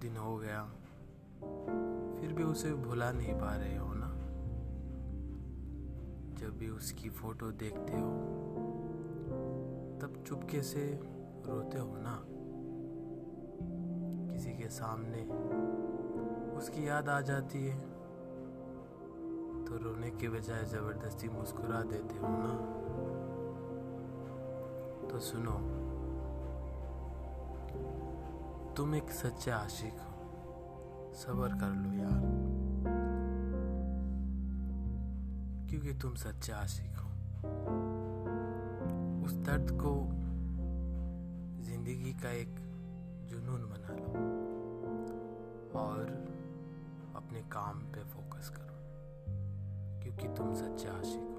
दिन हो गया। फिर भी उसे भुला नहीं पा रहे हो ना। जब भी उसकी फ़ोटो देखते हो, तब चुपके से रोते हो ना। किसी के सामने उसकी याद आ जाती है तो रोने के बजाय ज़बरदस्ती मुस्कुरा देते हो ना। तो सुनो तुम एक सच्चे आशिक हो। सबर कर लो यार। क्योंकि तुम सच्चे आशिक हो। उस दर्द को ज़िंदगी का एक जुनून बना लो और अपने काम पे फोकस करो। क्योंकि तुम सच्चे आशिक